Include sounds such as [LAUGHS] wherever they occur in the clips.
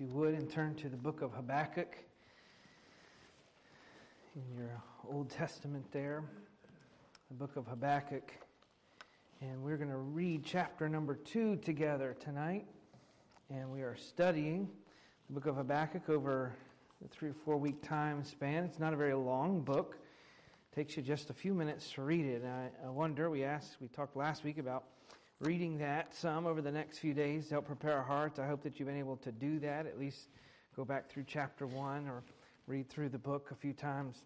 if you would, and turn to the book of Habakkuk in your Old Testament there, the book of Habakkuk. And we're going to read chapter number two together tonight. And we are studying the book of Habakkuk over the three or four week time span. It's not a very long book. It takes you just a few minutes to read it. I, I wonder, we asked, we talked last week about reading that some over the next few days to help prepare our hearts. I hope that you've been able to do that, at least go back through chapter one or read through the book a few times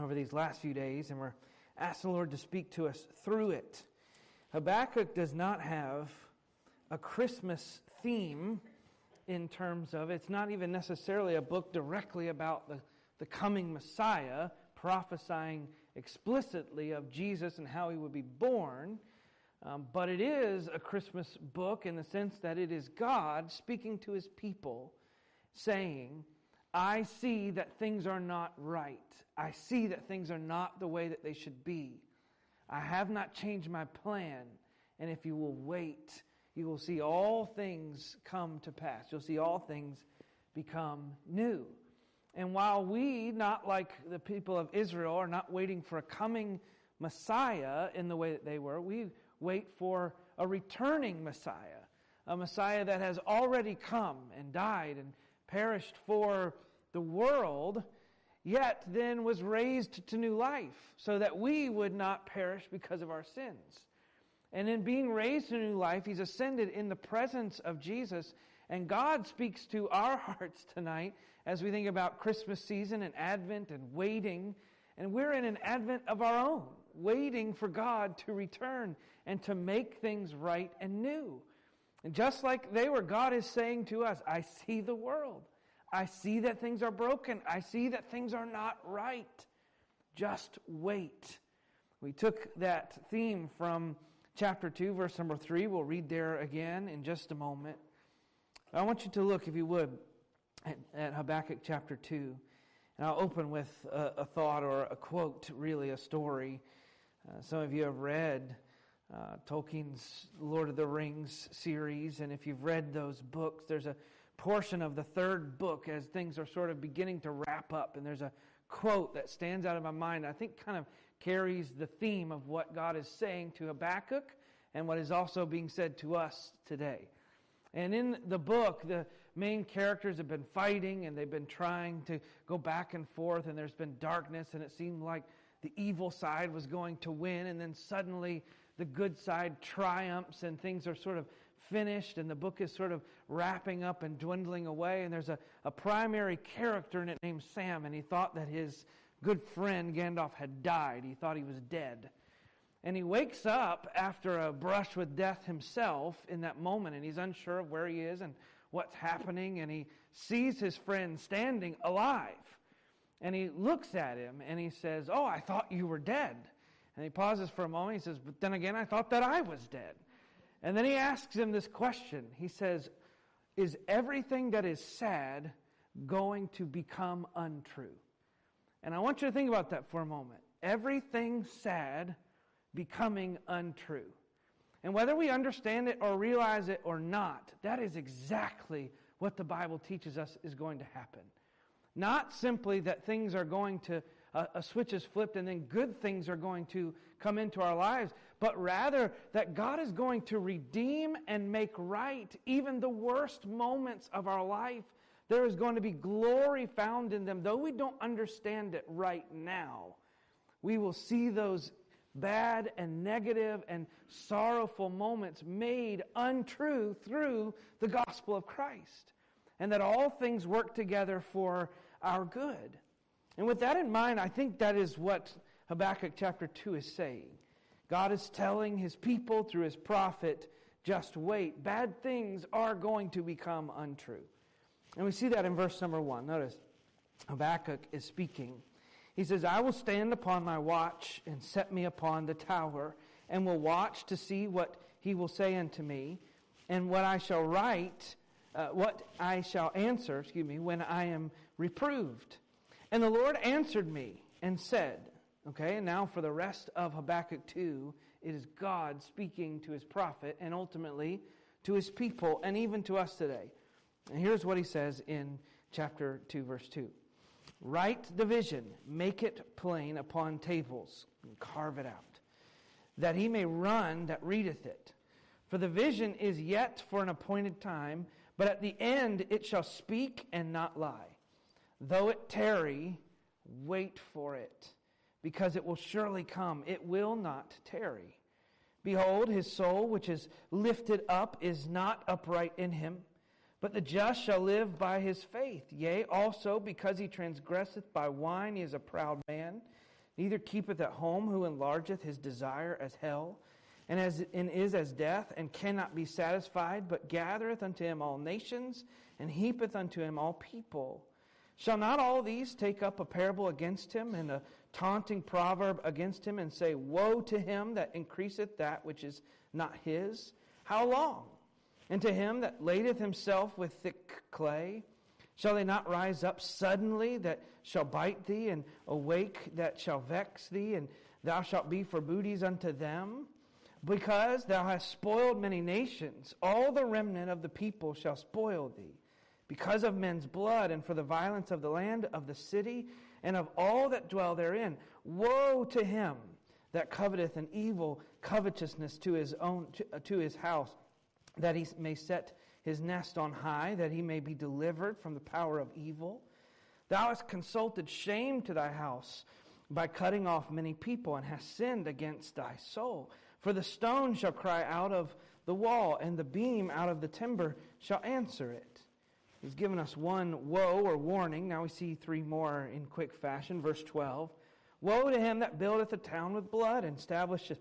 over these last few days. And we're asking the Lord to speak to us through it. Habakkuk does not have a Christmas theme in terms of it's not even necessarily a book directly about the, the coming Messiah, prophesying explicitly of Jesus and how he would be born. Um, but it is a Christmas book in the sense that it is God speaking to his people, saying, I see that things are not right. I see that things are not the way that they should be. I have not changed my plan. And if you will wait, you will see all things come to pass. You'll see all things become new. And while we, not like the people of Israel, are not waiting for a coming Messiah in the way that they were, we wait for a returning Messiah, a Messiah that has already come and died and perished for the world, yet then was raised to new life so that we would not perish because of our sins. And in being raised to new life, he's ascended in the presence of Jesus. And God speaks to our [LAUGHS] hearts tonight as we think about Christmas season and Advent and waiting. And we're in an Advent of our own waiting for God to return and to make things right and new. And just like they were, God is saying to us, I see the world. I see that things are broken. I see that things are not right. Just wait. We took that theme from chapter 2, verse number 3. We'll read there again in just a moment. I want you to look, if you would, at, at Habakkuk chapter 2. And I'll open with a, a thought or a quote, really, a story uh, some of you have read uh, Tolkien's Lord of the Rings series, and if you've read those books, there's a portion of the third book as things are sort of beginning to wrap up, and there's a quote that stands out in my mind. I think kind of carries the theme of what God is saying to Habakkuk and what is also being said to us today. And in the book, the main characters have been fighting and they've been trying to go back and forth, and there's been darkness, and it seemed like the evil side was going to win, and then suddenly the good side triumphs and things are sort of finished, and the book is sort of wrapping up and dwindling away. And there's a, a primary character in it named Sam, and he thought that his good friend Gandalf had died. He thought he was dead. And he wakes up after a brush with death himself in that moment, and he's unsure of where he is and what's happening, and he sees his friend standing alive. And he looks at him and he says, Oh, I thought you were dead. And he pauses for a moment. He says, But then again, I thought that I was dead. And then he asks him this question. He says, Is everything that is sad going to become untrue? And I want you to think about that for a moment. Everything sad becoming untrue. And whether we understand it or realize it or not, that is exactly what the Bible teaches us is going to happen. Not simply that things are going to, uh, a switch is flipped and then good things are going to come into our lives, but rather that God is going to redeem and make right even the worst moments of our life. There is going to be glory found in them. Though we don't understand it right now, we will see those bad and negative and sorrowful moments made untrue through the gospel of Christ and that all things work together for our good. And with that in mind, I think that is what Habakkuk chapter 2 is saying. God is telling his people through his prophet, just wait. Bad things are going to become untrue. And we see that in verse number 1. Notice, Habakkuk is speaking. He says, I will stand upon my watch and set me upon the tower, and will watch to see what he will say unto me, and what I shall write uh, what I shall answer, excuse me, when I am reproved. And the Lord answered me and said, okay, and now for the rest of Habakkuk 2, it is God speaking to his prophet and ultimately to his people and even to us today. And here's what he says in chapter 2, verse 2 Write the vision, make it plain upon tables, and carve it out, that he may run that readeth it. For the vision is yet for an appointed time, but at the end it shall speak and not lie. Though it tarry, wait for it, because it will surely come. It will not tarry. Behold, his soul, which is lifted up, is not upright in him, but the just shall live by his faith. Yea, also, because he transgresseth by wine, he is a proud man. Neither keepeth at home who enlargeth his desire as hell, and, as, and is as death, and cannot be satisfied, but gathereth unto him all nations, and heapeth unto him all people. Shall not all these take up a parable against him, and a taunting proverb against him, and say, Woe to him that increaseth that which is not his? How long? And to him that ladeth himself with thick clay? Shall they not rise up suddenly that shall bite thee, and awake that shall vex thee, and thou shalt be for booties unto them? Because thou hast spoiled many nations, all the remnant of the people shall spoil thee. Because of men's blood, and for the violence of the land, of the city, and of all that dwell therein. Woe to him that coveteth an evil covetousness to his own to, uh, to his house, that he may set his nest on high, that he may be delivered from the power of evil. Thou hast consulted shame to thy house by cutting off many people, and hast sinned against thy soul. For the stone shall cry out of the wall, and the beam out of the timber shall answer it. He's given us one woe or warning. Now we see three more in quick fashion. Verse 12 Woe to him that buildeth a town with blood, and establisheth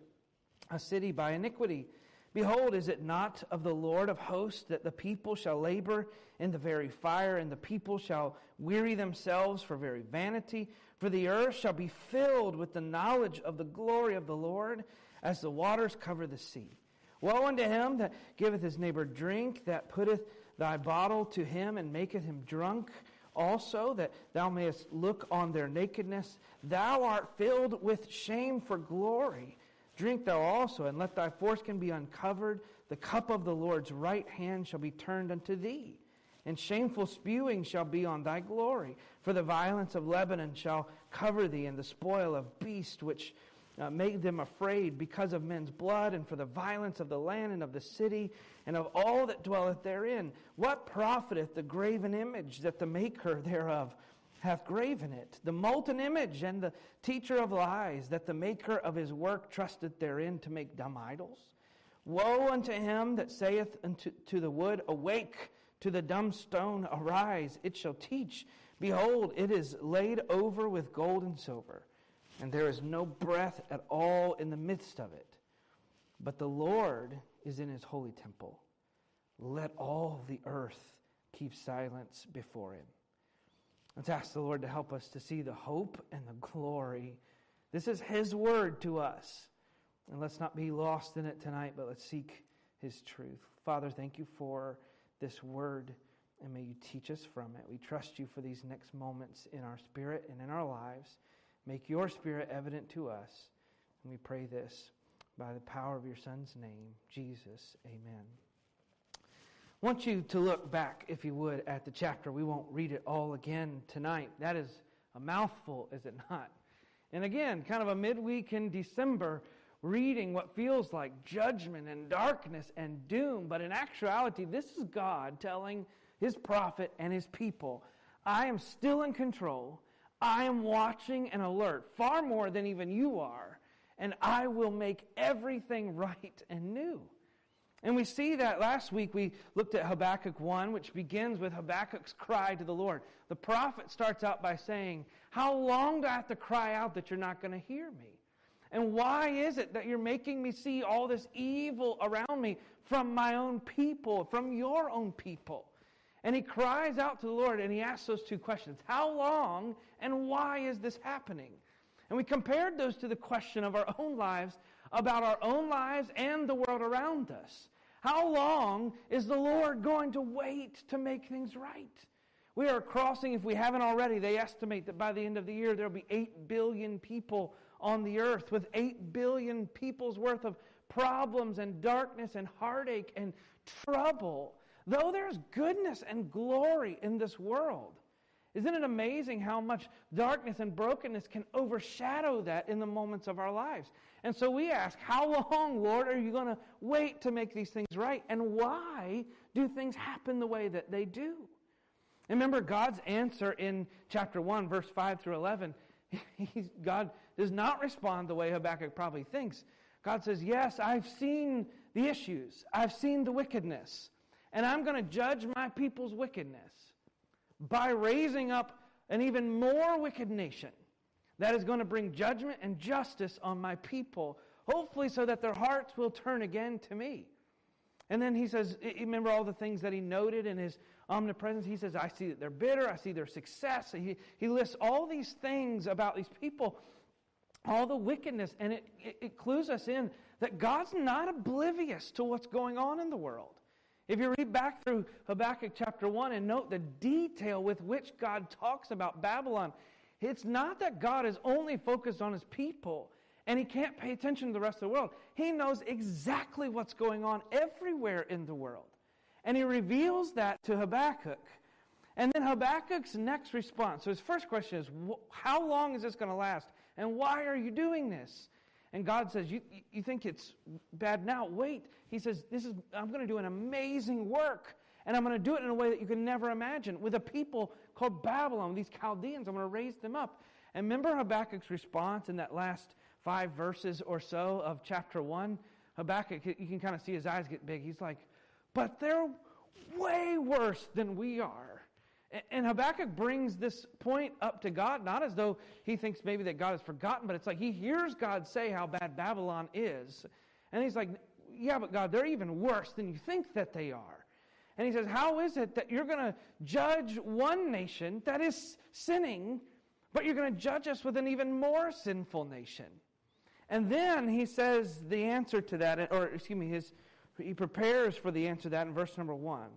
a city by iniquity. Behold, is it not of the Lord of hosts that the people shall labor in the very fire, and the people shall weary themselves for very vanity? For the earth shall be filled with the knowledge of the glory of the Lord, as the waters cover the sea. Woe unto him that giveth his neighbor drink, that putteth thy bottle to him and maketh him drunk also, that thou mayest look on their nakedness. Thou art filled with shame for glory. Drink thou also, and let thy foreskin be uncovered. The cup of the Lord's right hand shall be turned unto thee, and shameful spewing shall be on thy glory. For the violence of Lebanon shall cover thee, and the spoil of beast which uh, made them afraid because of men's blood, and for the violence of the land and of the city, and of all that dwelleth therein. What profiteth the graven image that the maker thereof hath graven it? The molten image and the teacher of lies, that the maker of his work trusteth therein to make dumb idols? Woe unto him that saith unto to the wood, Awake! To the dumb stone, Arise! It shall teach. Behold, it is laid over with gold and silver and there is no breath at all in the midst of it. But the Lord is in his holy temple. Let all the earth keep silence before him. Let's ask the Lord to help us to see the hope and the glory. This is his word to us. And let's not be lost in it tonight, but let's seek his truth. Father, thank you for this word, and may you teach us from it. We trust you for these next moments in our spirit and in our lives. Make your spirit evident to us. And we pray this by the power of your Son's name, Jesus. Amen. I want you to look back, if you would, at the chapter. We won't read it all again tonight. That is a mouthful, is it not? And again, kind of a midweek in December, reading what feels like judgment and darkness and doom. But in actuality, this is God telling his prophet and his people, I am still in control. I am watching and alert, far more than even you are, and I will make everything [LAUGHS] right and new. And we see that last week we looked at Habakkuk 1, which begins with Habakkuk's cry to the Lord. The prophet starts out by saying, How long do I have to cry out that you're not going to hear me? And why is it that you're making me see all this evil around me from my own people, from your own people? And he cries out to the Lord and he asks those two questions How long and why is this happening? And we compared those to the question of our own lives about our own lives and the world around us. How long is the Lord going to wait to make things right? We are crossing, if we haven't already, they estimate that by the end of the year there'll be 8 billion people on the earth with 8 billion people's worth of problems and darkness and heartache and trouble though there's goodness and glory in this world, isn't it amazing how much darkness and brokenness can overshadow that in the moments of our lives? And so we ask, How long, Lord, are you going to wait to make these things right? And why do things happen the way that they do? remember God's answer in chapter 1, verse 5 through 11. [LAUGHS] God does not respond the way Habakkuk probably thinks. God says, Yes, I've seen the issues, I've seen the wickedness, and I'm going to judge my people's wickedness by raising up an even more wicked nation that is going to bring judgment and justice on my people, hopefully, so that their hearts will turn again to me. And then he says, remember all the things that he noted in his omnipresence? He says, I see that they're bitter, I see their success. He, he lists all these things about these people, all the wickedness, and it, it, it clues us in that God's not oblivious to what's going on in the world. If you read back through Habakkuk chapter 1 and note the detail with which God talks about Babylon, it's not that God is only focused on his people and he can't pay attention to the rest of the world. He knows exactly what's going on everywhere in the world. And he reveals that to Habakkuk. And then Habakkuk's next response. So his first question is, How long is this going to last? And why are you doing this? And God says, you, you think it's bad now? Wait. He says, this is, I'm going to do an amazing work. And I'm going to do it in a way that you can never imagine. With a people called Babylon, these Chaldeans, I'm going to raise them up. And remember Habakkuk's response in that last five verses or so of chapter 1? Habakkuk, you can kind of see his eyes get big. He's like, but they're way worse than we are. And Habakkuk brings this point up to God, not as though he thinks maybe that God has forgotten, but it's like he hears God say how bad Babylon is. And he's like, Yeah, but God, they're even worse than you think that they are. And he says, How is it that you're going to judge one nation that is sinning, but you're going to judge us with an even more sinful nation? And then he says the answer to that, or excuse me, his, he prepares for the answer to that in verse number one.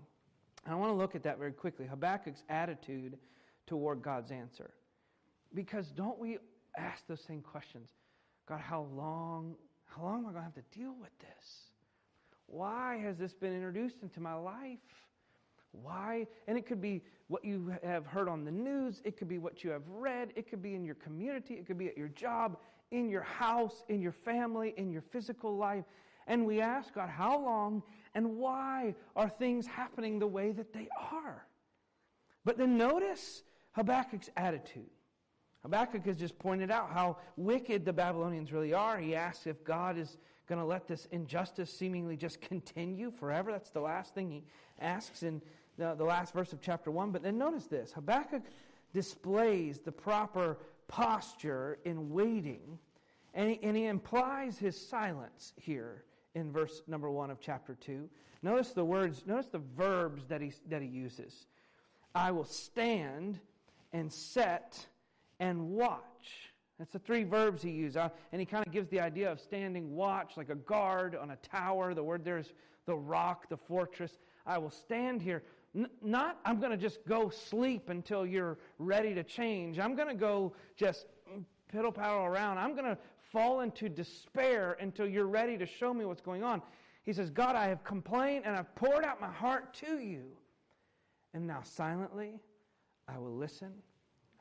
I want to look at that very quickly Habakkuk's attitude toward God's answer. Because don't we ask those same questions? God, how long, how long am I going to have to deal with this? Why has this been introduced into my life? Why? And it could be what you have heard on the news, it could be what you have read, it could be in your community, it could be at your job, in your house, in your family, in your physical life. And we ask God, how long and why are things happening the way that they are? But then notice Habakkuk's attitude. Habakkuk has just pointed out how wicked the Babylonians really are. He asks if God is going to let this injustice seemingly just continue forever. That's the last thing he asks in the, the last verse of chapter 1. But then notice this Habakkuk displays the proper posture in waiting, and he, and he implies his silence here in verse number 1 of chapter 2. Notice the words, notice the verbs that he, that he uses. I will stand and set and watch. That's the three verbs he uses. And he kind of gives the idea of standing watch, like a guard on a tower. The word there is the rock, the fortress. I will stand here. N- not, I'm going to just go sleep until you're ready to change. I'm going to go just piddle paddle around. I'm going to fall into despair until you're ready to show me what's going on. He says, God, I have complained and I've poured out my heart to you. And now silently, I will listen.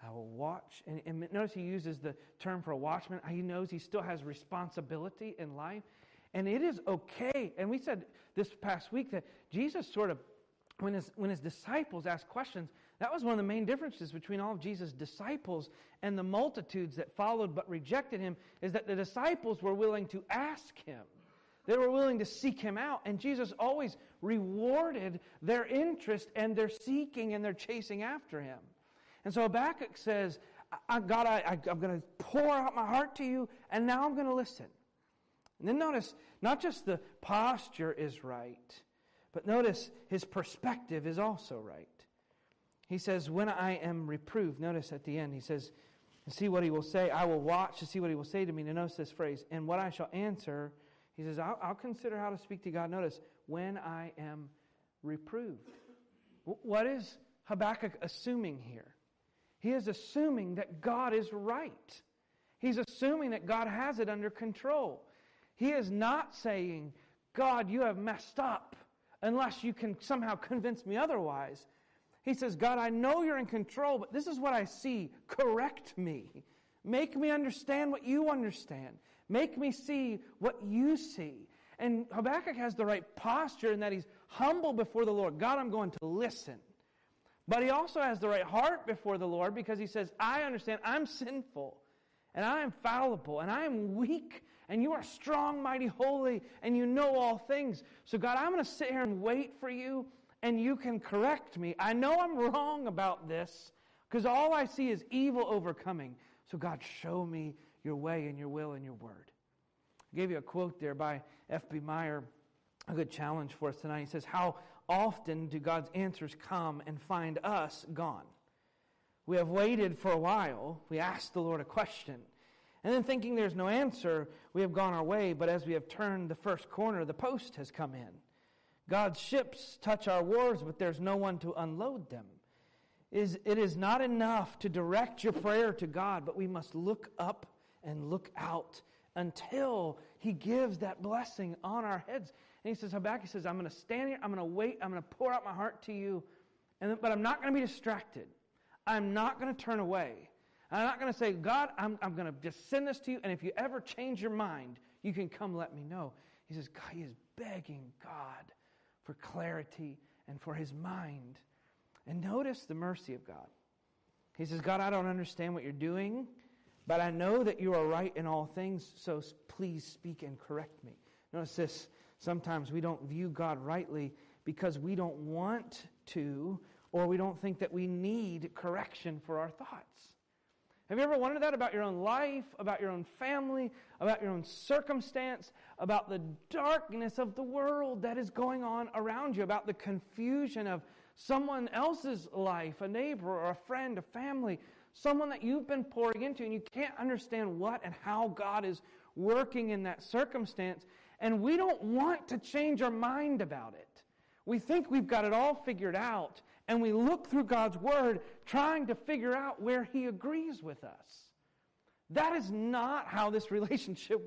I will watch. And, and notice he uses the term for a watchman. He knows he still has responsibility in life. And it is okay. And we said this past week that Jesus sort of, when his, when his disciples asked questions, that was one of the main differences between all of Jesus' disciples and the multitudes that followed but rejected him, is that the disciples were willing to ask him. They were willing to seek him out. And Jesus always rewarded their interest and their seeking and their chasing after him. And so Habakkuk says, I, God, I, am going to pour out my heart to you, and now I'm going to listen. And then notice, not just the posture is right, but notice his perspective is also right. He says, When I am reproved, notice at the end, he says, See what he will say. I will watch to see what he will say to me. Now, notice this phrase, and what I shall answer, he says, I'll, I'll consider how to speak to God. Notice, when I am reproved. What is Habakkuk assuming here? He is assuming that God is right. He's assuming that God has it under control. He is not saying, God, you have messed up. unless you can somehow convince me otherwise. He says, God, I know you're in control, but this is what I see. Correct me. Make me understand what you understand. Make me see what you see. And Habakkuk has the right posture in that he's humble before the Lord. God, I'm going to listen. But he also has the right heart before the Lord because he says, I understand I'm sinful and I am fallible and I am weak and you are strong, mighty, holy, and you know all things. So, God, I'm going to sit here and wait for you and you can correct me. I know I'm wrong about this because all I see is evil overcoming. So, God, show me your way and your will and your word. I gave you a quote there by F.B. Meyer, a good challenge for us tonight. He says, How often do God's answers come and find us gone? We have waited for a while. We asked the Lord a question. And then, thinking there's no answer, we have gone our way. But as we have turned the first corner, the post has come in. God's ships touch our wharves, but there's no one to unload them is it is not enough to direct your prayer to God, but we must look up and look out until He gives that blessing on our heads. And He says, Habakkuk says, I'm going to stand here, I'm going to wait, I'm going to pour out my heart to you, and, but I'm not going to be distracted. I'm not going to turn away. I'm not going to say, God, I'm, I'm going to just send this to you, and if you ever change your mind, you can come let me know. He says, God, He is begging God for clarity and for His mind. And notice the mercy of God. He says, God, I don't understand what you're doing, but I know that you are right in all things, so please speak and correct me. Notice this. Sometimes we don't view God rightly because we don't want to, or we don't think that we need correction for our thoughts. Have you ever wondered that about your own life, about your own family, about your own circumstance, about the darkness of the world that is going on around you, about the confusion of someone else's life, a neighbor or a friend, a family, someone that you've been pouring into, and you can't understand what and how God is working in that circumstance. And we don't want to change our mind about it. We think we've got it all figured out, and we look through God's Word trying to figure out where He agrees with us. That is not how this [LAUGHS] relationship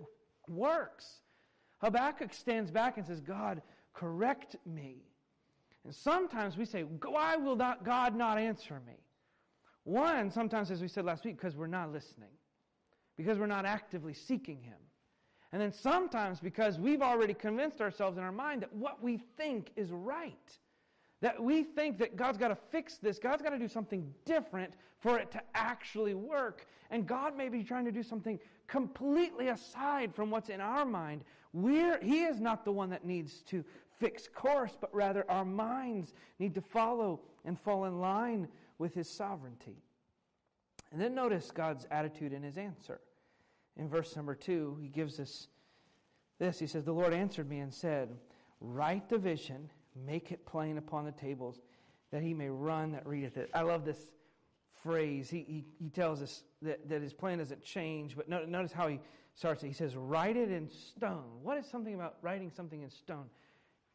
works. Habakkuk stands back and says, God, correct me. And sometimes we say, why will not God not answer me? One, sometimes, as we said last week, because we're not listening, because we're not actively seeking Him. And then sometimes because we've already convinced ourselves in our mind that what we think is right. That we think that God's got to fix this, God's got to do something different for it to actually work. And God may be trying to do something completely aside from what's in our mind. We're, he is not the one that needs to fix course, but rather our minds need to follow and fall in line with His sovereignty. And then notice God's attitude in His answer. In verse number two, He gives us this He says, The Lord answered me and said, Write the vision, make it plain upon the tables, that he may run that readeth it. I love this phrase. He, he, he tells us that, that his plan doesn't change, but notice how he starts it. He says, Write it in stone. What is something about writing something in stone?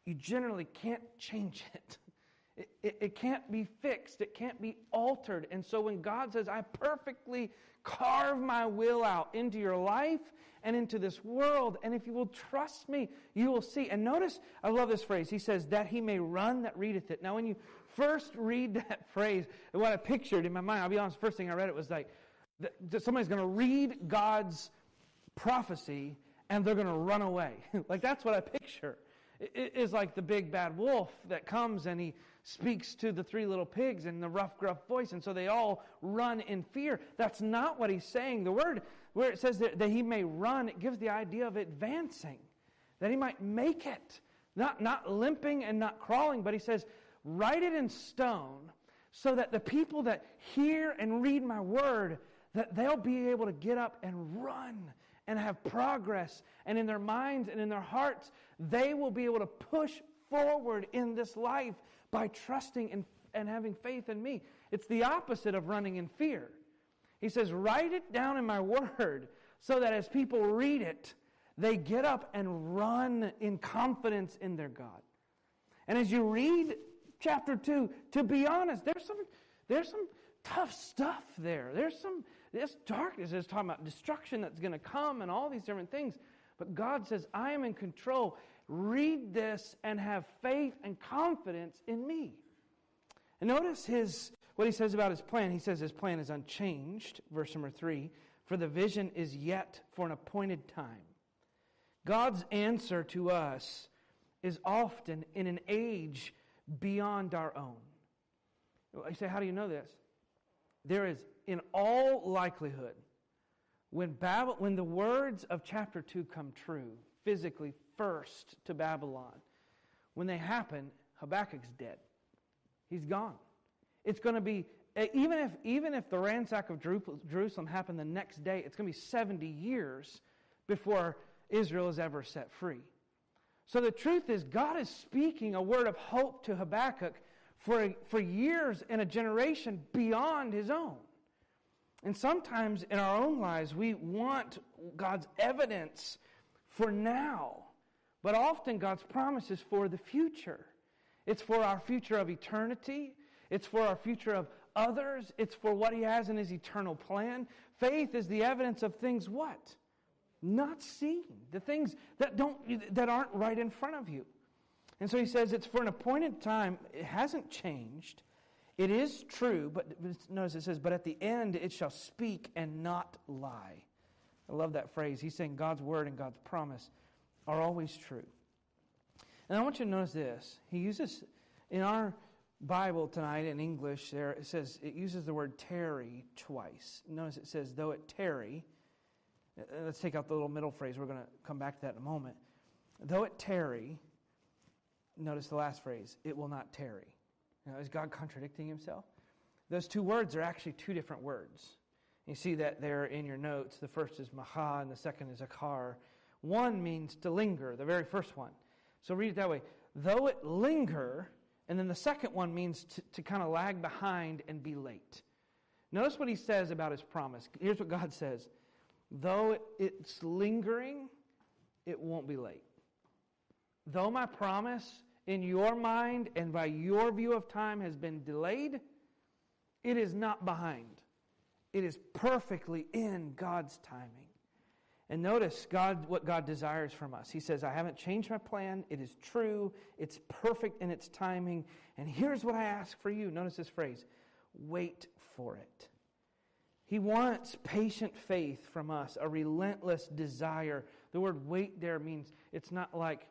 you generally can't change it. [LAUGHS] It, it. it, can't be fixed. It can't be altered. And so when God says, I perfectly carve my will out into your life and into this world, and if you will trust me, you will see. And notice, I love this phrase. He says, that he may run that readeth it. Now, when you first read that [LAUGHS] phrase, what I pictured in my mind, I'll be honest, first thing I read it was like, somebody's going to read God's prophecy and they're going to run away. [LAUGHS] like that's what I picture is like the big bad wolf that comes and he speaks to the three little pigs in the rough, gruff voice, and so they all run in fear. That's not what he's saying. The word where it says that, that he may run, it gives the idea of advancing, that he might make it. Not, not limping and not crawling, but he says, write it in stone so that the people that hear and read my word, that they'll be able to get up and run and have progress. And in their minds and in their hearts, they will be able to push forward in this life by trusting and, and having faith in me. It's the opposite of running in fear. He says, Write it down in my [LAUGHS] word so that as people read it, they get up and run in confidence in their God. And as you read chapter 2, to be honest, there's some, there's some tough stuff there. There's some this darkness is talking about destruction that's going to come and all these different things. But God says, I am in control. Read this and have faith and confidence in me. And notice his what he says about his plan. He says his plan is unchanged, verse number 3, for the vision is yet for an appointed time. God's answer to us is often in an age beyond our own. I say, how do you know this? There is, in all likelihood, when, Babel, when the words of chapter 2 come true, physically first to Babylon, when they happen, Habakkuk's dead. He's gone. It's going to be, even if, even if the ransack of Jerusalem happened the next day, it's going to be 70 years before Israel is ever set free. So the truth is, God is speaking a word of hope to Habakkuk for, for years and a generation beyond his own. And sometimes in our own lives, we want God's evidence for now, but often God's promise is for the future. It's for our future of eternity, it's for our future of others, it's for what He has in His eternal plan. Faith is the evidence of things what? Not seen. The things that, don't, that aren't right in front of you. And so he says it's for an appointed time. It hasn't changed. It is true, but notice it says, but at the end it shall speak and not lie. I love that phrase. He's saying God's word and God's promise are always true. And I want you to notice this. He uses, in our Bible tonight in English, there it says, it uses the word tarry twice. Notice it says, though it tarry. Uh, let's take out the little middle phrase. We're going to come back to that in a moment. Though it tarry, notice the last phrase, it will not tarry. Is God contradicting himself? Those two words are actually two different words. You see that there in your notes. The first is maha and the second is akar. One means to linger, the very first one. So read it that way. Though it linger, and then the second one means to, to kind of lag behind and be late. Notice what he says about his promise. Here's what God says Though it's lingering, it won't be late. Though my promise in your mind and by your view of time has been delayed, it is not behind. It is perfectly in God's timing. And notice God what God desires from us. He says, I haven't changed my plan. It is true. It's perfect in its timing. And here's what I ask for you. Notice this phrase. Wait for it. He wants patient faith from us, a relentless desire. The word wait there means it's not like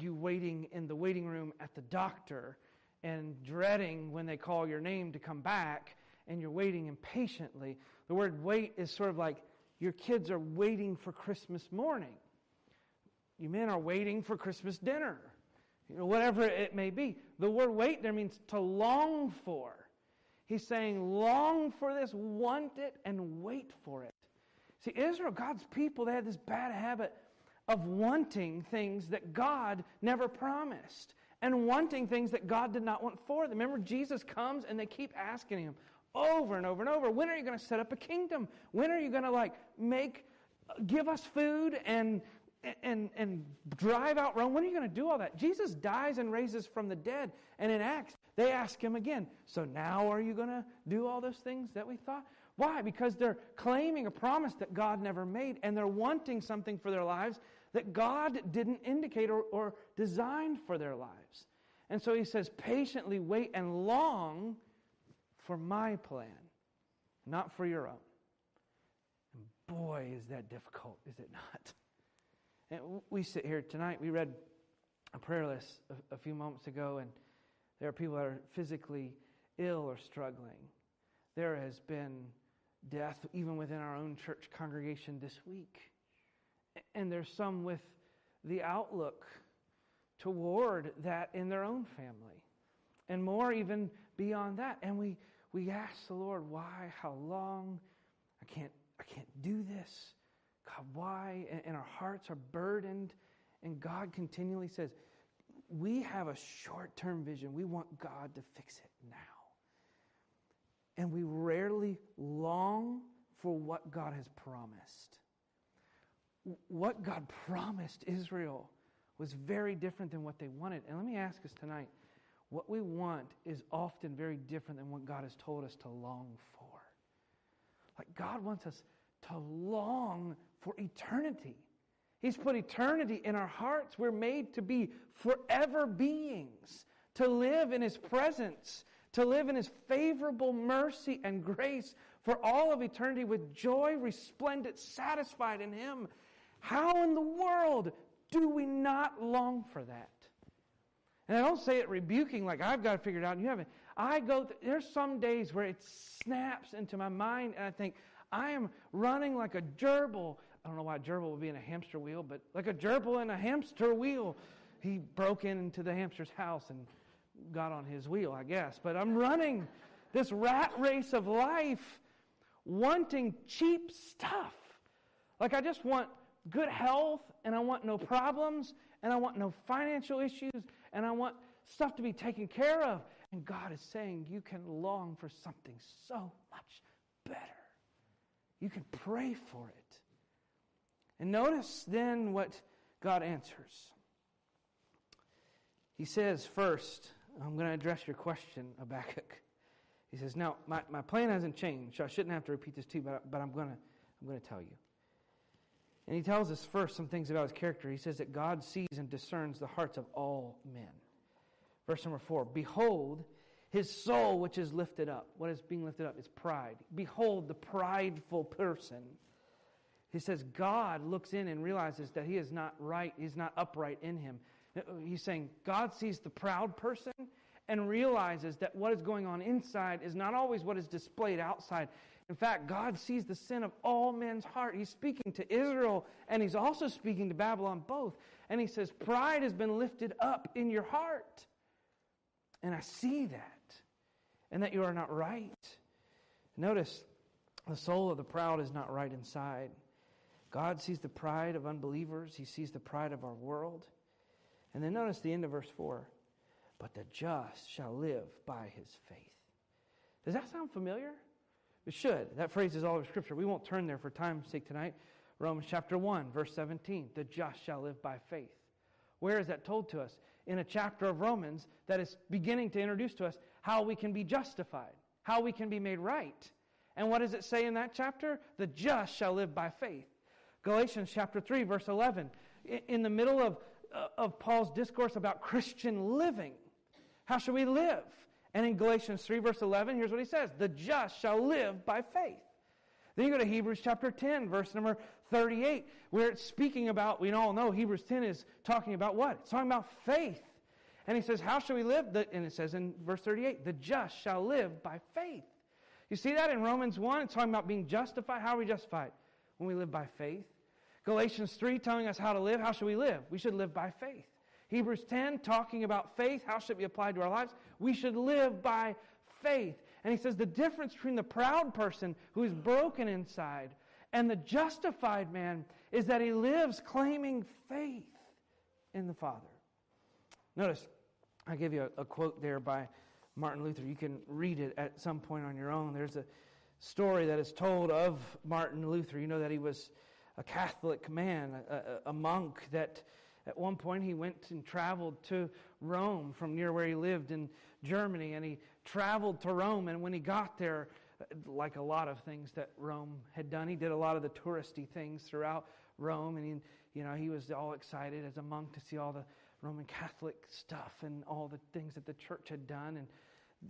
you waiting in the waiting room at the doctor and dreading when they call your name to come back and you're waiting impatiently. The word wait is sort of like your kids are waiting for Christmas morning. You men are waiting for Christmas dinner. You know, whatever it may be. The word wait there means to long for. He's saying, long for this, want it, and wait for it. See, Israel, God's people, they had this bad habit of wanting things that God never promised and wanting things that God did not want for them. Remember, Jesus comes and they keep asking him over and over and over, when are you going to set up a kingdom? When are you going to like make, give us food and, and, and drive out Rome? When are you going to do all that? Jesus dies and raises from the dead. And in Acts, they ask him again, so now are you going to do all those things that we thought? Why? Because they're claiming a promise that God never made and they're wanting something for their lives that God didn't indicate or, or design for their lives. And so he says, patiently wait and long for my plan, not for your own. And boy, is that difficult, is it not? And we sit here tonight, we read a prayer list a, a few moments ago, and there are people that are physically ill or struggling. There has been death even within our own church congregation this week. And there's some with the outlook toward that in their own family. And more even beyond that. And we, we ask the Lord, why? How long? I can't, I can't do this. God, why? And, and our hearts are burdened. And God continually says, we have a short term vision. We want God to fix it now. And we rarely long for what God has promised what God promised Israel was very different than what they wanted. And let me ask us tonight what we want is often very different than what God has told us to long for. Like God wants us to long for eternity. He's put eternity in our hearts. We're made to be forever beings, to live in His presence, to live in His favorable mercy and grace for all of eternity with joy, resplendent, satisfied in Him. How in the world do we not long for that? And I don't say it rebuking like I've got it out and you haven't. I go, th- there's some days where it snaps into my mind and I think, I am running like a gerbil. I don't know why gerbil would be in a hamster wheel, but like a gerbil in a hamster wheel. He broke into the hamster's house and got on his wheel, I guess. But I'm running this rat race of life wanting cheap stuff. Like I just want good health and I want no problems and I want no financial issues and I want stuff to be taken care of. And God is saying you can long for something so much better. You can pray for it. And notice then what God answers. He says, first, I'm going to address your question, Habakkuk. He says, Now, my, my plan hasn't changed, so I shouldn't have to repeat this to you, but, but I'm going to I'm going to tell you. And he tells us first some things about his character. He says that God sees and discerns the hearts of all men. Verse number four Behold, his soul which is lifted up. What is being lifted up? It's pride. Behold, the prideful person. He says God looks in and realizes that he is not right, he's not upright in him. He's saying God sees the proud person and realizes that what is going on inside is not always what is displayed outside. In fact, God sees the sin of all men's heart. He's speaking to Israel and he's also speaking to Babylon both. And he says, Pride has been lifted up in your heart. And I see that. And that you are not right. Notice, the soul of the proud is not right inside. God sees the pride of unbelievers, He sees the pride of our world. And then notice the end of verse 4 But the just shall live by his faith. Does that sound familiar? Should. That phrase is all over Scripture. We won't turn there for time's sake tonight. Romans chapter 1, verse 17. The just shall live by faith. Where is that told to us? In a chapter of Romans that is beginning to introduce to us how we can be justified, how we can be made right. And what does it say in that chapter? The just shall live by faith. Galatians chapter 3, verse 11. In the middle of, uh, of Paul's discourse about Christian living, how should we live? And in Galatians 3, verse 11, here's what he says The just shall live by faith. Then you go to Hebrews chapter 10, verse number 38, where it's speaking about, we all know Hebrews 10 is talking about what? It's talking about faith. And he says, How shall we live? And it says in verse 38, The just shall live by faith. You see that in Romans 1? It's talking about being justified. How are we justified? When we live by faith. Galatians 3 telling us how to live. How should we live? We should live by faith. Hebrews 10 talking about faith. How should it be applied to our lives? We should live by faith. And he says the difference between the proud person who is broken inside and the justified man is that he lives claiming faith in the Father. Notice, I give you a, a quote there by Martin Luther. You can read it at some point on your own. There's a story that is told of Martin Luther. You know that he was a Catholic man, a, a, monk that at one point he went and traveled to Rome from near where he lived in Germany, and he traveled to Rome. And when he got there, like a lot of things that Rome had done, he did a lot of the touristy things throughout Rome, and he, you know he was all excited as a monk to see all the Roman Catholic stuff and all the things that the church had done, and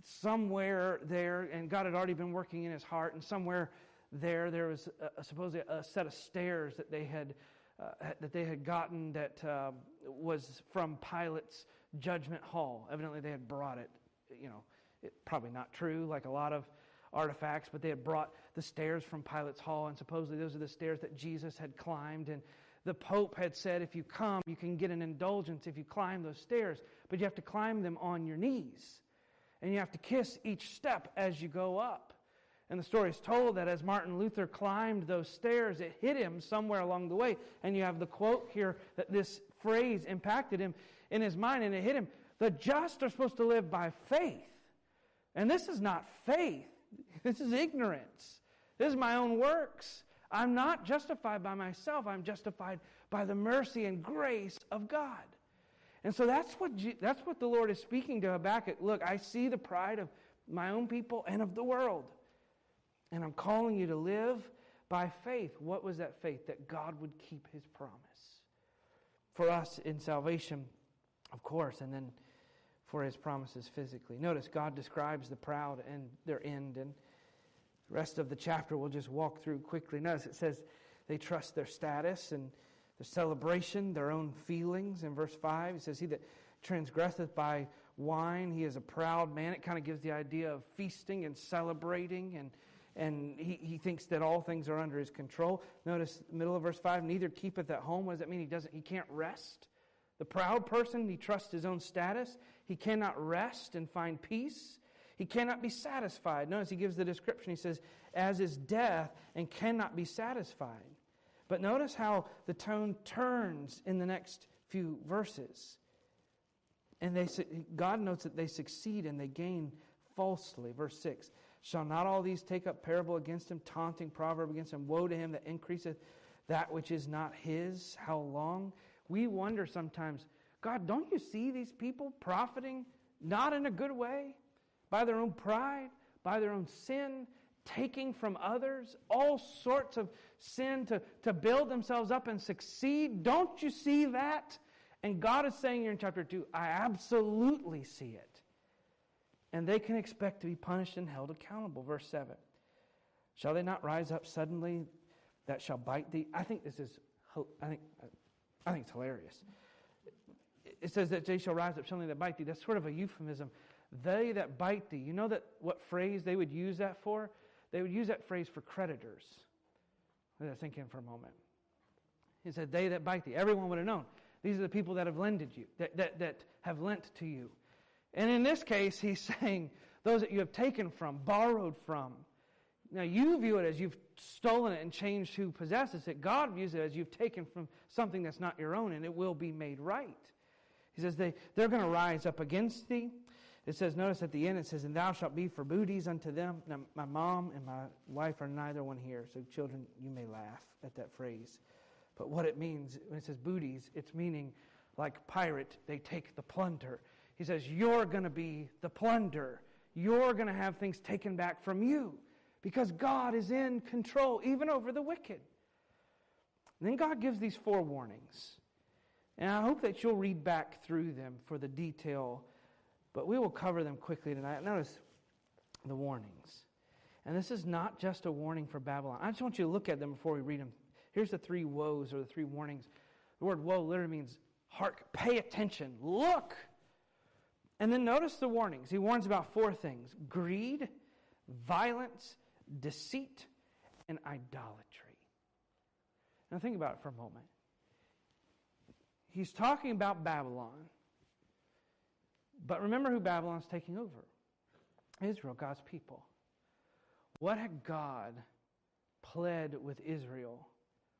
somewhere there, and God had already been working in his heart, and somewhere there, there was a, supposedly a set of stairs that they had uh, that they had gotten that uh, was from Pilate's judgment hall. Evidently, they had brought it. You know, it, probably not true, like a lot of artifacts, but they had brought the stairs from Pilate's hall, and supposedly those are the stairs that Jesus had climbed. And the Pope had said, if you come, you can get an indulgence if you climb those stairs, but you have to climb them on your knees, and you have to kiss each step as you go up. And the story is told that as Martin Luther climbed those stairs, it hit him somewhere along the way. And you have the quote here that this phrase impacted him in his mind, and it hit him. The just are supposed to live by faith. And this is not faith, [LAUGHS] this is ignorance. This is my own works. I'm not justified by myself, I'm justified by the mercy and grace of God. And so that's what, that's what the Lord is speaking to Habakkuk. Look, I see the pride of my own people and of the world. And I'm calling you to live by faith. What was that faith? That God would keep his promise. for us in salvation, of course, and then for his promises physically. Notice God describes the proud and their end, and the rest of the chapter we'll just walk through quickly. Notice it says they trust their status and their celebration, their own feelings. In verse 5, it says, He that transgresseth by wine, he is a proud man. It kind of gives the idea of feasting and celebrating, and, and he, he thinks that all things are under his control. Notice middle of verse 5, neither keepeth at home. What does that mean? He doesn't he can't rest. The proud person, he trusts his own status. He cannot rest and find peace. He cannot be satisfied. Notice he gives the description. He says, as is death and cannot be satisfied. But notice how the tone turns in the next few verses. And they, God notes that they succeed and they gain falsely. Verse 6 Shall not all these take up parable against him, taunting proverb against him? Woe to him that increaseth that which is not his. How long? We wonder sometimes, God, don't you see these people profiting not in a good way? By their own pride, by their own sin, taking from others, all sorts of sin to, to build themselves up and succeed. Don't you see that? And God is saying here in chapter 2, I absolutely see it. And they can expect to be punished and held accountable. Verse 7. Shall they not rise up suddenly that shall bite thee? I think this is, I think, uh, I think it's hilarious. It says that they shall rise up suddenly that bite thee. That's sort of a euphemism. They that bite thee. You know that what phrase they would use that for? They would use that phrase for creditors. Let that sink in for a moment. He said, They that bite thee. Everyone would have known. These are the people that have lended you, that, that, that have lent to you. And in this case, he's [LAUGHS] saying, Those that you have taken from, borrowed from. Now, you view it as you've stolen it and changed who possesses it. God views it as you've taken from something that's not your own, and it will be made right. He says, they, They're going to rise up against thee. It says, notice at the end, it says, And thou shalt be for booties unto them. Now, my mom and my wife are neither one here, so children, you may laugh at that phrase. But what it means, when it says booties, it's meaning like pirate, they take the plunder. He says, You're going to be the plunder. You're going to have things taken back from you because God is in control, even over the wicked. And then God gives these four warnings. And I hope that you'll read back through them for the detail, but we will cover them quickly tonight. Notice the warnings. And this is not just a warning for Babylon. I just want you to look at them before we read them. Here's the three woes or the three warnings. The word woe literally means hark, pay attention, look. And then notice the warnings. He warns about four things greed, violence, deceit, and idolatry. Now, think about it for a moment. He's talking about Babylon. But remember who Babylon's taking over Israel, God's people. What had God pled with Israel?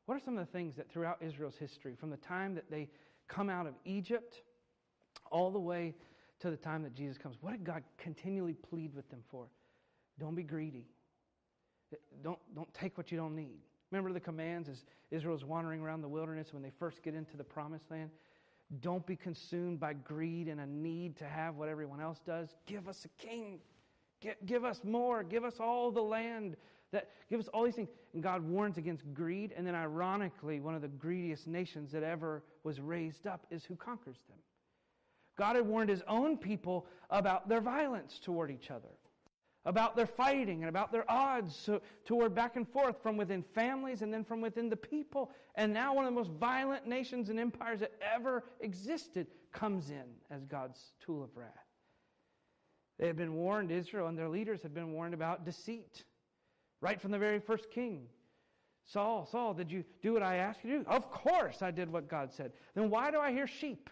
What are some of the things that throughout Israel's history, from the time that they come out of Egypt all the way to the time that Jesus comes, what did God continually plead with them for? Don't be greedy. Don't, don't take what you don't need. Remember the commands as Israel's wandering around the wilderness when they first get into the promised land? Don't be consumed by greed and a need to have what everyone else does. Give us a king. Get, give us more. Give us all the land. That give us all these things. And God warns against greed. And then, ironically, one of the greediest nations that ever was raised up is who conquers them. God had warned his own people about their violence toward each other about their fighting and about their odds toward back and forth from within families and then from within the people. And now one of the most violent nations and empires that ever existed comes in as God's tool of wrath. They had been warned, Israel and their leaders had been warned about deceit right from the very first king. Saul, Saul, did you do what I asked you to do? Of course I did what God said. Then why do I hear sheep?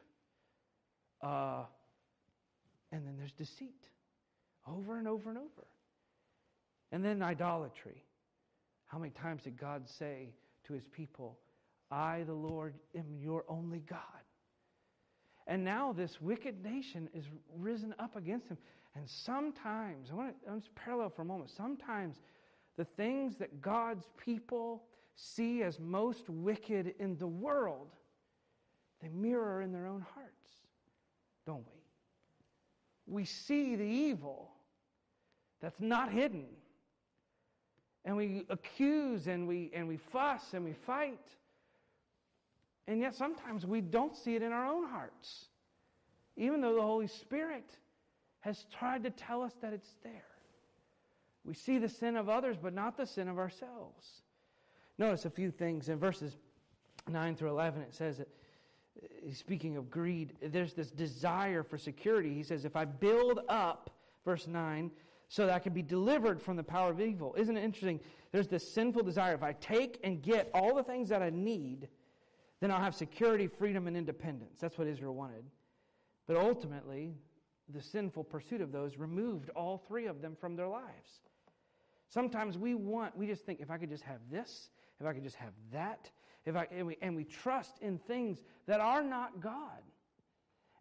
Uh, and then there's deceit over and over and over. And then idolatry. How many times did God say to his people, I, the Lord, am your only God? And now this wicked nation is risen up against him. And sometimes, I want to, I want to parallel for a moment, sometimes the things that God's people see as most wicked in the world, they mirror in their own hearts, don't we? We see the evil that's not hidden. And we accuse and we, and we fuss and we fight. And yet sometimes we don't see it in our own hearts, even though the Holy Spirit has tried to tell us that it's there. We see the sin of others, but not the sin of ourselves. Notice a few things in verses 9 through 11. It says that, speaking of greed, there's this desire for security. He says, If I build up, verse 9, so that I can be delivered from the power of evil. Isn't it interesting? There's this sinful desire. If I take and get all the things that I need, then I'll have security, freedom, and independence. That's what Israel wanted. But ultimately, the sinful pursuit of those removed all three of them from their lives. Sometimes we want, we just think, if I could just have this, if I could just have that, if I, and, we, and we trust in things that are not God.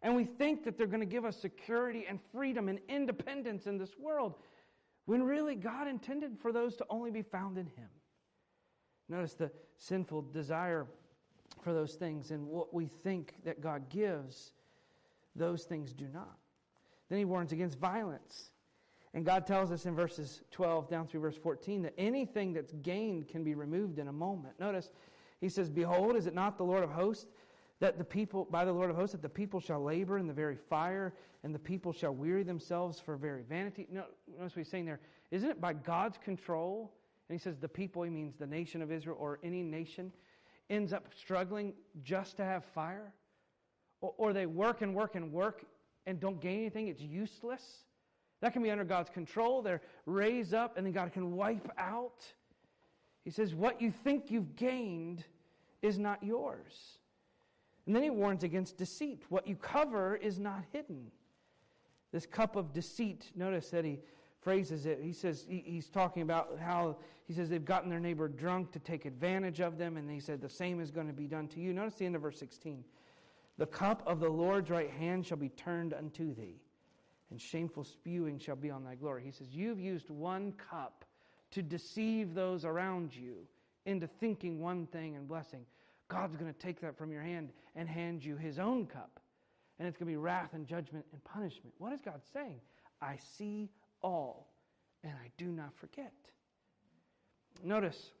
And we think that they're going to give us security and freedom and independence in this world, when really God intended for those to only be found in Him. Notice the sinful desire for those things and what we think that God gives, those things do not. Then he warns against violence. And God tells us in verses 12 down through verse 14 that anything that's gained can be removed in a moment. Notice, he says, Behold, is it not the Lord of hosts that the people, by the Lord of hosts, that the people shall labor in the very fire, and the people shall weary themselves for very vanity? No, notice what he's saying there. Isn't it by God's control? And he says the people, he means the nation of Israel or any nation, ends up struggling just to have fire? Or, or they work and work and work and don't gain anything, it's useless. That can be under God's control. They're raised up, and then God can wipe out. He says, What you think you've gained is not yours. And then he warns against deceit. What you cover is not hidden. This cup of deceit, notice that he phrases it. He says, he's talking about how, he says, they've gotten their neighbor drunk to take advantage of them, and he said, the same is going to be done to you. Notice the end of verse 16. The cup of the Lord's right hand shall be turned unto thee, and shameful spewing shall be on thy glory. He says, You've used one cup to deceive those around you into thinking one thing and blessing. God's going to take that from your hand and hand you his own cup. And it's going to be wrath and judgment and punishment. What is God saying? I see all, and I do not forget. Notice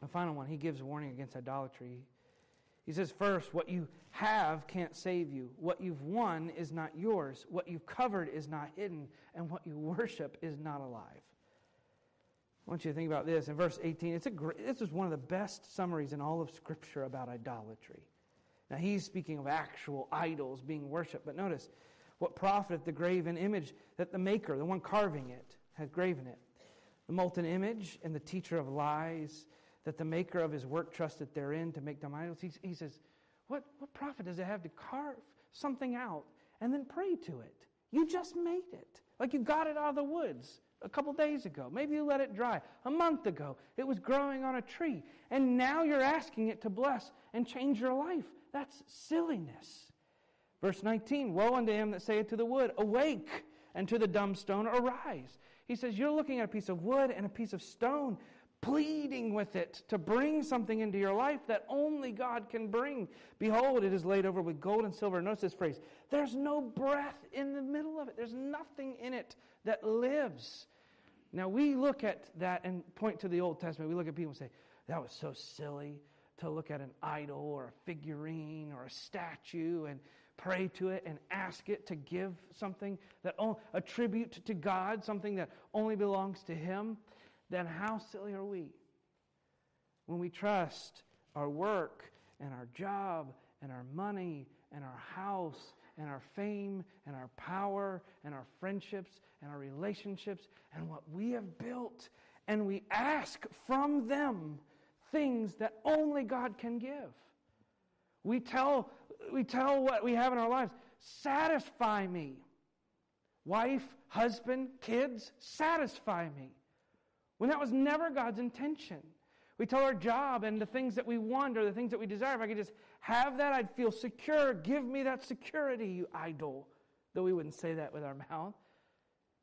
the final one. He gives a warning against idolatry. He says, first, what you have can't save you. What you've won is not yours. What you've covered is not hidden. And what you worship is not alive. I want you to think about this. In verse 18, it's a great, this is one of the best summaries in all of Scripture about idolatry. Now, he's speaking of actual idols being worshipped. But notice, what profiteth the graven image that the maker, the one carving it, has graven it? The molten image and the teacher of lies that the maker of his work trusted therein to make them idols. He, he says, what, what profit does it have to carve something out and then pray to it? You just made it. Like you got it out of the woods a couple days ago. Maybe you let it dry. A month ago, it was growing on a tree. And now you're asking it to bless and change your life. That's silliness. Verse 19 Woe unto him that saith to the wood, Awake, and to the dumb stone, Arise. He says, You're looking at a piece of wood and a piece of stone pleading with it to bring something into your life that only God can bring. Behold, it is laid over with gold and silver. Notice this phrase there's no breath in the middle of it, there's nothing in it that lives. Now, we look at that and point to the Old Testament. We look at people and say, that was so silly to look at an idol or a figurine or a statue and pray to it and ask it to give something that a tribute to God, something that only belongs to Him then how silly are we when we trust our work and our job and our money and our house and our fame and our power and our friendships and our relationships and what we have built and we ask from them things that only God can give. We tell, we tell what we have in our lives satisfy me. Wife, husband, kids, satisfy me when that was never God's intention. We tell our job and the things that we want or the things that we desire, if I could just have that, I'd feel secure. Give me that security, you idol. Though we wouldn't say that with our [LAUGHS] mouth.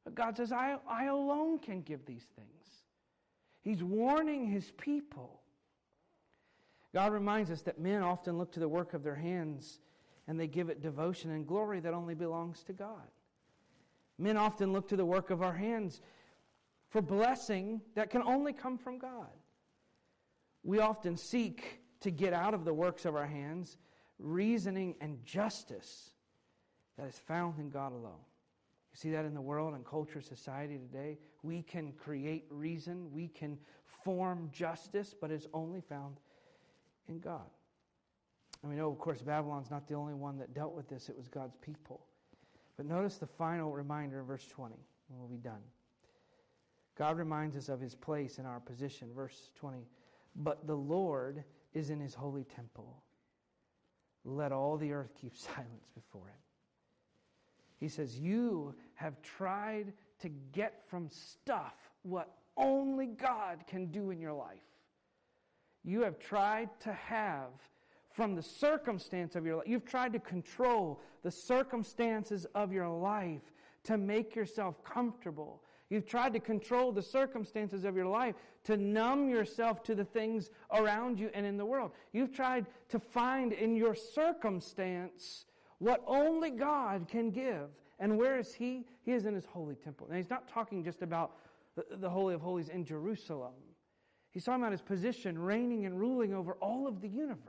But God says, I, I alone can give these things. He's warning his people. God reminds us that men often look to the work of their hands and they give it devotion and glory that only belongs to God. Men often look to the work of our hands for blessing that can only come from God. We often seek to get out of the works of our hands reasoning and justice that is found in God alone. You see that in the world and culture, society today? We can create reason, we can form justice, but it's only found in God. And we know, of course, Babylon's not the only one that dealt with this, it was God's people. But notice the final reminder in verse 20, and we'll be done. God reminds us of his place in our position. Verse 20. But the Lord is in his holy temple. Let all the earth keep [LAUGHS] silence before him. He says, You have tried to get from stuff what only God can do in your life. You have tried to have from the circumstance of your life. You've tried to control the circumstances of your life to make yourself comfortable. You've tried to control the circumstances of your life to numb yourself to the things around you and in the world. You've tried to find in your circumstance what only God can give. And where is He? He is in His holy temple. Now, He's not talking just about the, Holy of Holies in Jerusalem. He's talking about His position, reigning and ruling over all of the universe.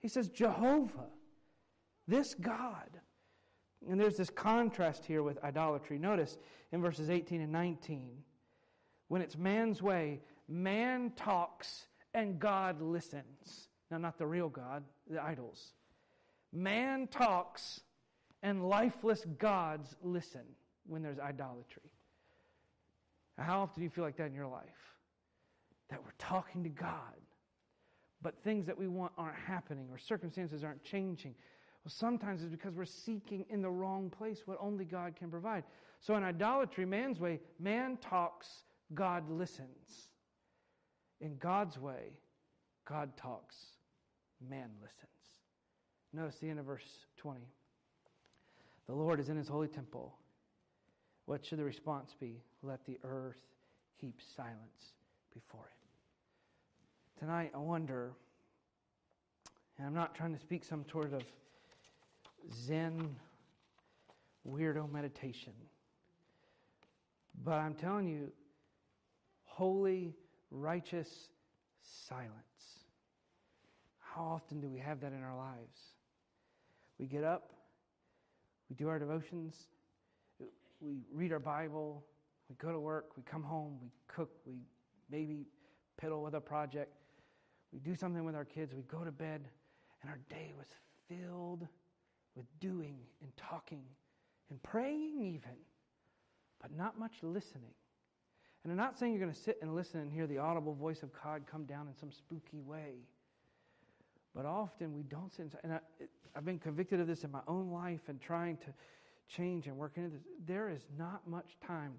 He says, Jehovah, this God. And there's this contrast here with idolatry. Notice in verses 18 and 19, when it's man's way, man talks and God listens. Now, not the real God, the idols. Man talks and lifeless gods listen when there's idolatry. How often do you feel like that in your life? That we're talking to God, but things that we want aren't happening or circumstances aren't changing. Well, sometimes it's because we're seeking in the wrong place what only God can provide. So in idolatry, man's way, man talks, God listens. In God's way, God talks, man listens. Notice the end of verse 20. The Lord is in his holy temple. What should the response be? Let the earth keep silence before him. Tonight, I wonder, and I'm not trying to speak some sort of Zen weirdo meditation, but I'm telling you, holy, righteous silence. How often do we have that in our lives? We get up, we do our devotions, we read our Bible, we go to work, we come home, we cook, we maybe piddle with a project, we do something with our kids, we go to bed, and our day was filled doing and talking and praying, even, but not much listening. And I'm not saying you're going to sit and listen and hear the audible voice of God come down in some spooky way. But often we don't sit. And I, have been convicted of this in my own life and trying to change and work into this. There is not much time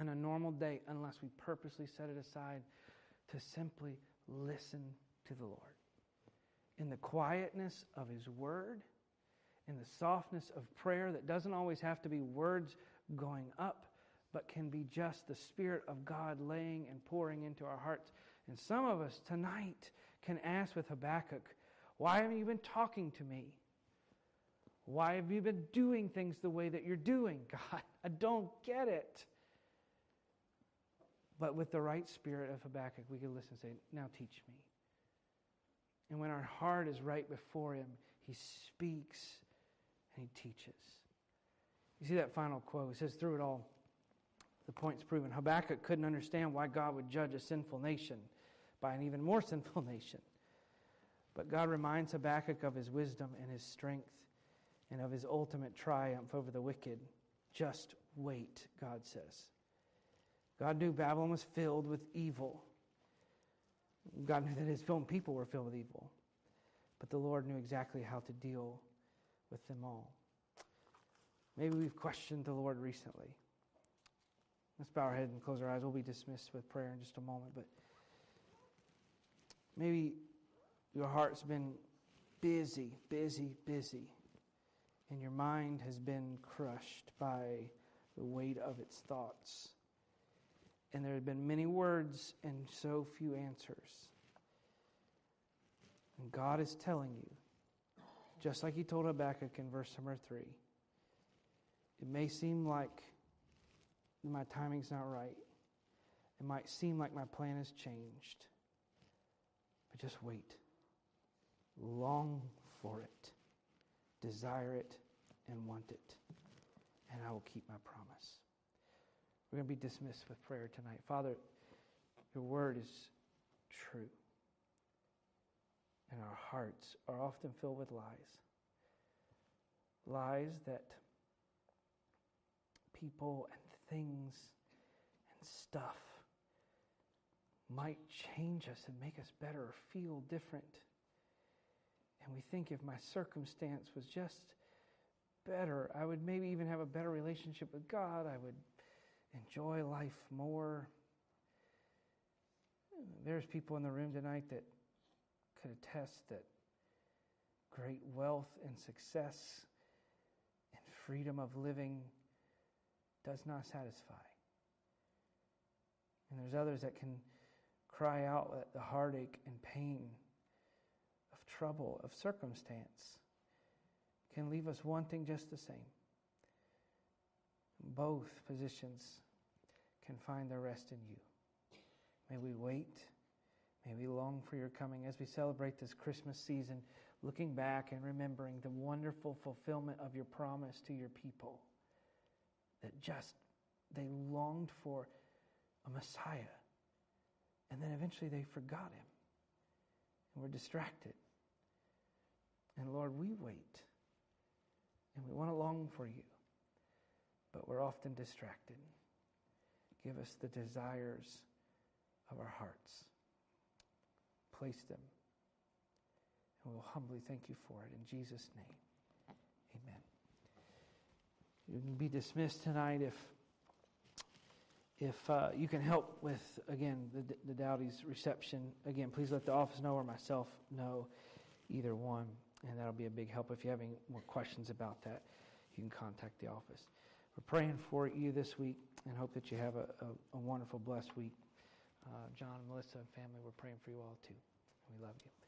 in a normal day unless we purposely set it aside to simply listen to the Lord. In the quietness of His Word, in the softness of prayer that doesn't always have to be words going up, but can be just the Spirit of God laying and pouring into our hearts. And some of us tonight can ask with Habakkuk, Why haven't you been talking to me? Why have you been doing things the way that you're doing, [LAUGHS] God? I don't get it. But with the right spirit of Habakkuk, we can listen and say, Now teach me. And when our heart is right before Him, He speaks and He teaches. You see that final quote? It says, Through it all, the point's proven. Habakkuk couldn't understand why God would judge a sinful nation by an even more [LAUGHS] sinful nation. But God reminds Habakkuk of his wisdom and his strength and of his ultimate triumph over the wicked. Just wait, God says. God knew Babylon was filled with evil. God knew that his own people were filled with evil. But the Lord knew exactly how to deal with them all. Maybe we've questioned the Lord recently. Let's bow our head and close our eyes. We'll be dismissed with prayer in just a moment. But Maybe your heart's been busy, busy, busy, and your mind has been crushed by the weight of its thoughts. And there have been many words and so few answers. And God is telling you, just like He told Habakkuk in verse number three, it may seem like my timing's not right. It might seem like my plan has changed. But just wait. long for it, desire it, and want it. And I will keep my promise. We're going to be dismissed with prayer tonight. Father, your word is true. And our hearts are often filled with lies. Lies that people and things and stuff might change us and make us better or feel different. And we think if my circumstance was just better, I would maybe even have a better relationship with God. I would enjoy life more. There's people in the room tonight that could attest that great wealth and success and freedom of living does not satisfy. And there's others that can cry out at the heartache and pain of trouble, of circumstance, can leave us wanting just the same. Both positions can find their rest in you. May we wait. May we long for your coming as we celebrate this Christmas season, looking back and remembering the wonderful fulfillment of your promise to your people that just they longed for a Messiah. And then eventually they forgot him and were distracted. And Lord, we wait and we want to long for you, but we're often distracted. Give us the desires of our hearts. Place them. And we'll humbly thank you for it. In Jesus' name, amen. You can be dismissed tonight if if uh, you can help with again the, the Dowdy's reception. Again, please let the office know or myself know, either one, and that'll be a big help. If you have any more questions about that, you can contact the office. We're praying for you this week and hope that you have a, a, a wonderful, blessed week. Uh, John, and Melissa, and family, we're praying for you all too. We love you.